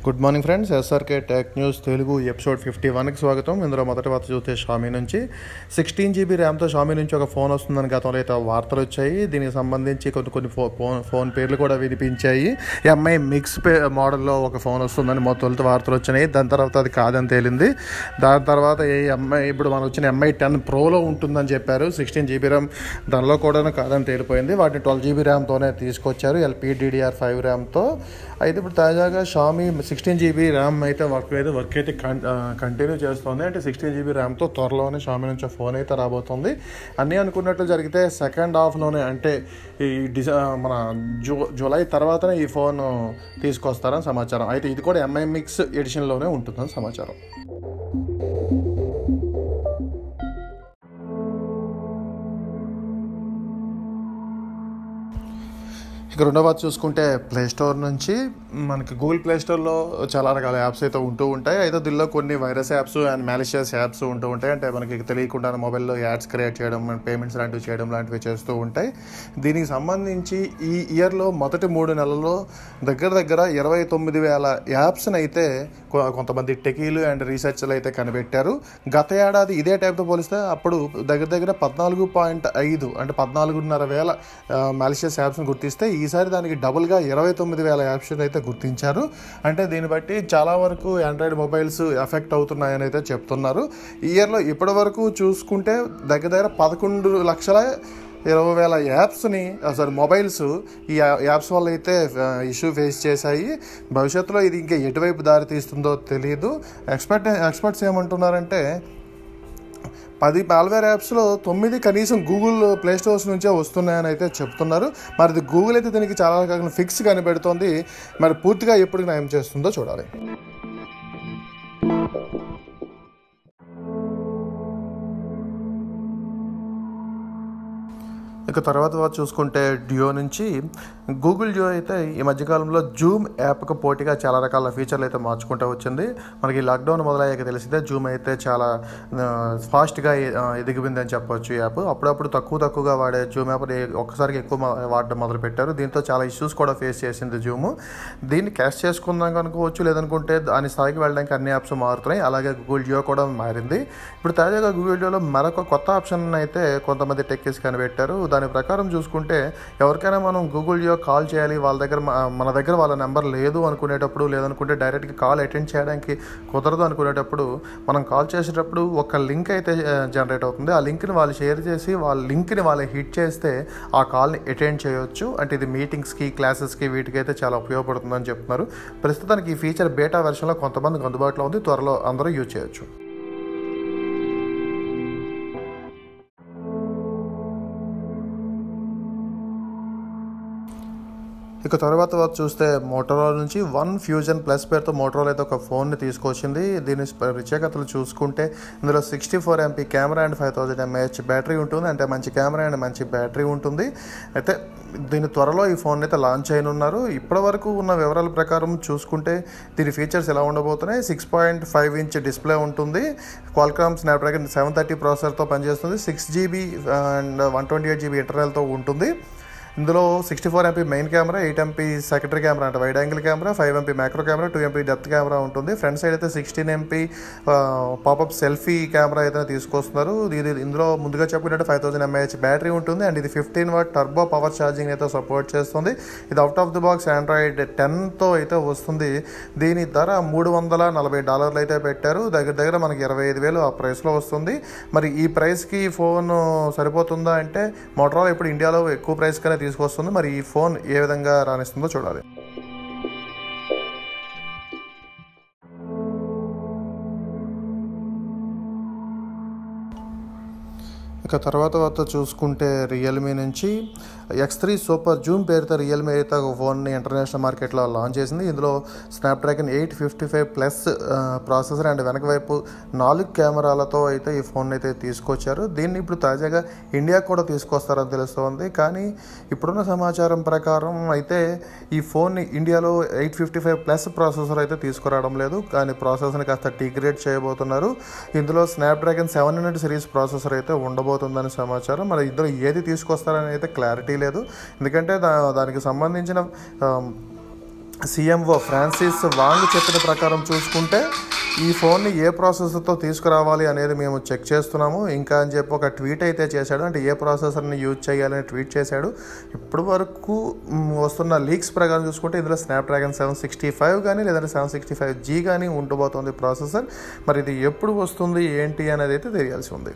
Good morning friends SRK tech news Telugu episode fifty వన్కి స్వాగతం. ఇందులో మొదటి వార్త చూస్తే షామీ నుంచి. సిక్స్టీన్ జీబీ ర్యామ్తో షామీ నుంచి ఒక ఫోన్ వస్తుందని గతంలో అయితే వార్తలు వచ్చాయి. దీనికి సంబంధించి కొన్ని కొన్ని ఫో ఫోన్ ఫోన్ పేర్లు కూడా వినిపించాయి. ఎంఐ మిక్స్ పే మోడల్లో ఒక ఫోన్ వస్తుందని మొత్తం వార్తలు వచ్చినాయి. దాని తర్వాత అది కాదని తేలింది. దాని తర్వాత ఏ ఎంఐ ఇప్పుడు మనకు వచ్చిన ఎంఐ టెన్ ప్రోలో ఉంటుందని చెప్పారు. సిక్స్టీన్ జీబీ ర్యామ్ దానిలో కూడా కాదని తేలిపోయింది. వాటిని ట్వెల్వ్ జీబీ ర్యామ్తోనే తీసుకొచ్చారు. ఎల్పిడిడిఆర్ ఫైవ్ ర్యామ్తో అయితే ఇప్పుడు తాజాగా షామీ సిక్స్టీన్ జీబీ ర్యామ్ అయితే వర్క్ అయితే వర్క్ అయితే కంటిన్యూ చేస్తుంది. అంటే సిక్స్టీన్ జీబీ ర్యామ్తో త్వరలోనే షామీ నుంచి ఫోన్ అయితే రాబోతుంది. అన్నీ అనుకున్నట్లు జరిగితే సెకండ్ హాఫ్లోనే అంటే ఈ డిస మన జూ జూలై తర్వాతనే ఈ ఫోన్ తీసుకొస్తారని సమాచారం. అయితే ఇది కూడా ఎంఐ మిక్స్ ఎడిషన్లోనే ఉంటుందని సమాచారం. ఇక రెండవ చూసుకుంటే ప్లే స్టోర్ నుంచి మనకి గూగుల్ ప్లే స్టోర్లో చాలా రకాల యాప్స్ అయితే ఉంటూ ఉంటాయి. అయితే దీనిలో కొన్ని virus apps and malicious apps ఉంటూ ఉంటాయి. అంటే మనకి తెలియకుండా మొబైల్లో యాడ్స్ క్రియేట్ చేయడం పేమెంట్స్ లాంటివి చేయడం లాంటివి చేస్తూ ఉంటాయి. దీనికి సంబంధించి ఈ ఇయర్లో మొదటి మూడు నెలల్లో దగ్గర దగ్గర ఇరవై తొమ్మిది వేల యాప్స్ని అయితే కొ- కొంతమంది టెకీలు అండ్ రీసెర్చ్లు అయితే కనిపెట్టారు. గత ఏడాది ఇదే టైప్తో పోలిస్తే అప్పుడు దగ్గర దగ్గర పద్నాలుగు పాయింట్ ఐదు అంటే పద్నాలుగున్నర వేల మాలిషియస్ యాప్స్ని గుర్తిస్తే ఈసారి దానికి డబుల్గా ఇరవై తొమ్మిది వేల యాప్స్ అయితే గుర్తించారు. అంటే దీన్ని బట్టి చాలా వరకు ఆండ్రాయిడ్ మొబైల్స్ ఎఫెక్ట్ అవుతున్నాయని అయితే చెప్తున్నారు. ఈ ఇయర్లో ఇప్పటి వరకు చూసుకుంటే దగ్గర దగ్గర పదకొండు లక్షల ఇరవై వేల యాప్స్ని సారీ మొబైల్స్ ఈ యా- యాప్స్ వల్ల అయితే ఇష్యూ ఫేస్ చేశాయి. భవిష్యత్తులో ఇది ఇంకా ఎటువైపు దారి తీస్తుందో తెలియదు ఎక్స్పర్ట్ ఎక్స్పర్ట్స్ ఏమంటున్నారంటే పది మాల్వేర్ యాప్స్లో తొమ్మిది కనీసం గూగుల్ ప్లే స్టోర్స్ నుంచే వస్తున్నాయని అయితే చెప్తున్నారు. మరి గూగుల్ అయితే దీనికి చాలా రకంగా ఫిక్స్ కనిపెడుతోంది. మరి పూర్తిగా ఎప్పుడు నయం చేస్తుందో చూడాలి. ఇక తర్వాత చూసుకుంటే జియో నుంచి గూగుల్ జియో అయితే ఈ మధ్యకాలంలో జూమ్ యాప్కి పోటీగా చాలా రకాల ఫీచర్లు అయితే మార్చుకుంటూ వచ్చింది. మనకి లాక్డౌన్ మొదలయ్యాక తెలిసిందే జూమ్ అయితే చాలా ఫాస్ట్గా ఎదిగిపోయింది అని చెప్పవచ్చు యాప్. అప్పుడప్పుడు తక్కువ తక్కువగా వాడే జూమ్ యాప్ ఒక్కసారికి ఎక్కువ వాడడం మొదలుపెట్టారు. దీంతో చాలా ఇష్యూస్ కూడా ఫేస్ చేసింది జూమ్. దీన్ని క్యాష్ చేసుకుందాం అనుకోవచ్చు లేదనుకుంటే దాని స్థాయికి వెళ్ళడానికి అన్ని యాప్స్ మారుతున్నాయి. అలాగే గూగుల్ జియో కూడా మారింది. ఇప్పుడు తాజాగా గూగుల్ జియోలో మరొక కొత్త ఆప్షన్ అయితే కొంతమంది టెక్కేసి కనిపెట్టారు. దాని దాని ప్రకారం చూసుకుంటే ఎవరికైనా మనం గూగుల్ జియో కాల్ చేయాలి వాళ్ళ దగ్గర మన దగ్గర వాళ్ళ నెంబర్ లేదు అనుకునేటప్పుడు లేదనుకుంటే డైరెక్ట్గా కాల్ అటెండ్ చేయడానికి కుదరదు అనుకునేటప్పుడు మనం కాల్ చేసేటప్పుడు ఒక లింక్ అయితే జనరేట్ అవుతుంది. ఆ లింక్ని వాళ్ళు షేర్ చేసి వాళ్ళ లింక్ని వాళ్ళు హిట్ చేస్తే ఆ కాల్ని అటెండ్ చేయొచ్చు. అంటే ఇది మీటింగ్స్కి క్లాసెస్కి వీటికైతే చాలా ఉపయోగపడుతుందని చెప్తున్నారు. ప్రస్తుతానికి ఈ ఫీచర్ బేటా వెర్షన్లో కొంతమందికి అందుబాటులో ఉంది. త్వరలో అందరూ యూజ్ చేయొచ్చు. ఇక తర్వాత చూస్తే మోటరోలా నుంచి వన్ ఫ్యూజన్ ప్లస్ పేరుతో మోటరోలా అయితే ఒక ఫోన్ని తీసుకొచ్చింది. దీని ప్రత్యేకతలు చూసుకుంటే ఇందులో sixty four MP camera and five thousand mAh battery ఉంటుంది. అంటే మంచి కెమెరా అండ్ మంచి బ్యాటరీ ఉంటుంది. అయితే దీని త్వరలో ఈ ఫోన్ అయితే లాంచ్ అయినున్నారు ఇప్పటి వరకు ఉన్న వివరాల ప్రకారం చూసుకుంటే దీని ఫీచర్స్ ఎలా ఉండబోతున్నాయి? Six point five inch display ఉంటుంది. క్వాల్కామ్ స్నాప్డ్రాగన్ సెవెన్ థర్టీ ప్రాసెసర్తో పనిచేస్తుంది. Six GB and one twenty eight GB ఇంటర్నల్తో ఉంటుంది. ఇందులో sixty four MP main camera eight MP secondary camera అంటే wide angle camera five MP macro camera two MP depth camera ఉంటుంది. Front side అయితే sixteen MP pop up selfie camera అయితే తీసుకొస్తున్నారు. ఇది ఇందులో ముందుగా చెప్పినట్టు ఫైవ్ థౌసండ్ ఎంఏహెచ్ బ్యాటరీ ఉంటుంది అండ్ ఇది fifteen watt turbo power charging అయితే సపోర్ట్ చేస్తుంది. ఇది out of the box Android టెన్తో అయితే వస్తుంది. దీని ధర మూడు వందల నలభై డాలర్లు అయితే పెట్టారు. దగ్గర దగ్గర మనకి ఇరవై ఐదు వేలు ఆ ప్రైస్లో వస్తుంది. మరి ఈ ప్రైస్కి ఫోన్ సరిపోతుందా అంటే మోటరోలా ఇప్పుడు ఇండియాలో ఎక్కువ ప్రైస్ ప్రైస్గానే తీసుకొస్తుంది. మరి ఈ ఫోన్ ఏ విధంగా రాణిస్తుందో చూడాలి. ఇక తర్వాత తర్వాత చూసుకుంటే రియల్మీ నుంచి ఎక్స్ త్రీ సూపర్ జూమ్ పేరుతో రియల్మీ అయితే ఒక ఫోన్ని ఇంటర్నేషనల్ మార్కెట్లో లాంచ్ చేసింది. ఇందులో Snapdragon eight fifty five plus processor and వెనక వైపు నాలుగు కెమెరాలతో అయితే ఈ ఫోన్ అయితే తీసుకొచ్చారు. దీన్ని ఇప్పుడు తాజాగా ఇండియా కూడా తీసుకొస్తారని తెలుస్తోంది. కానీ ఇప్పుడున్న సమాచారం ప్రకారం అయితే ఈ ఫోన్ని ఇండియాలో eight fifty five plus processor అయితే తీసుకురావడం లేదు. కానీ ప్రాసెసర్ని కాస్త డిగ్రేడ్ చేయబోతున్నారు. ఇందులో Snapdragon seven hundred series processor అయితే ఉండబోతుందని సమాచారం. మరి ఇద్దరు ఏది తీసుకొస్తారని అయితే క్లారిటీ లేదు. ఎందుకంటే దా దానికి సంబంధించిన సీఎంఓ ఫ్రాన్సిస్ వాంగ్ చెప్పిన ప్రకారం చూసుకుంటే ఈ ఫోన్ని ఏ ప్రాసెసర్తో తీసుకురావాలి అనేది మేము చెక్ చేస్తున్నాము. ఇంకా అని చెప్పి ఒక ట్వీట్ అయితే చేశాడు. అంటే ఏ ప్రాసెసర్ని యూజ్ చేయాలని ట్వీట్ చేశాడు. ఇప్పటి వరకు వస్తున్న లీక్స్ ప్రకారం చూసుకుంటే ఇందులో స్నాప్డ్రాగన్ సెవెన్ సిక్స్టీ ఫైవ్ కానీ లేదంటే సెవెన్ సిక్స్టీ ఫైవ్ జీ కానీ ఉండబోతోంది ప్రాసెసర్. మరి ఇది ఎప్పుడు వస్తుంది ఏంటి అనేది అయితే తెలియాల్సి ఉంది.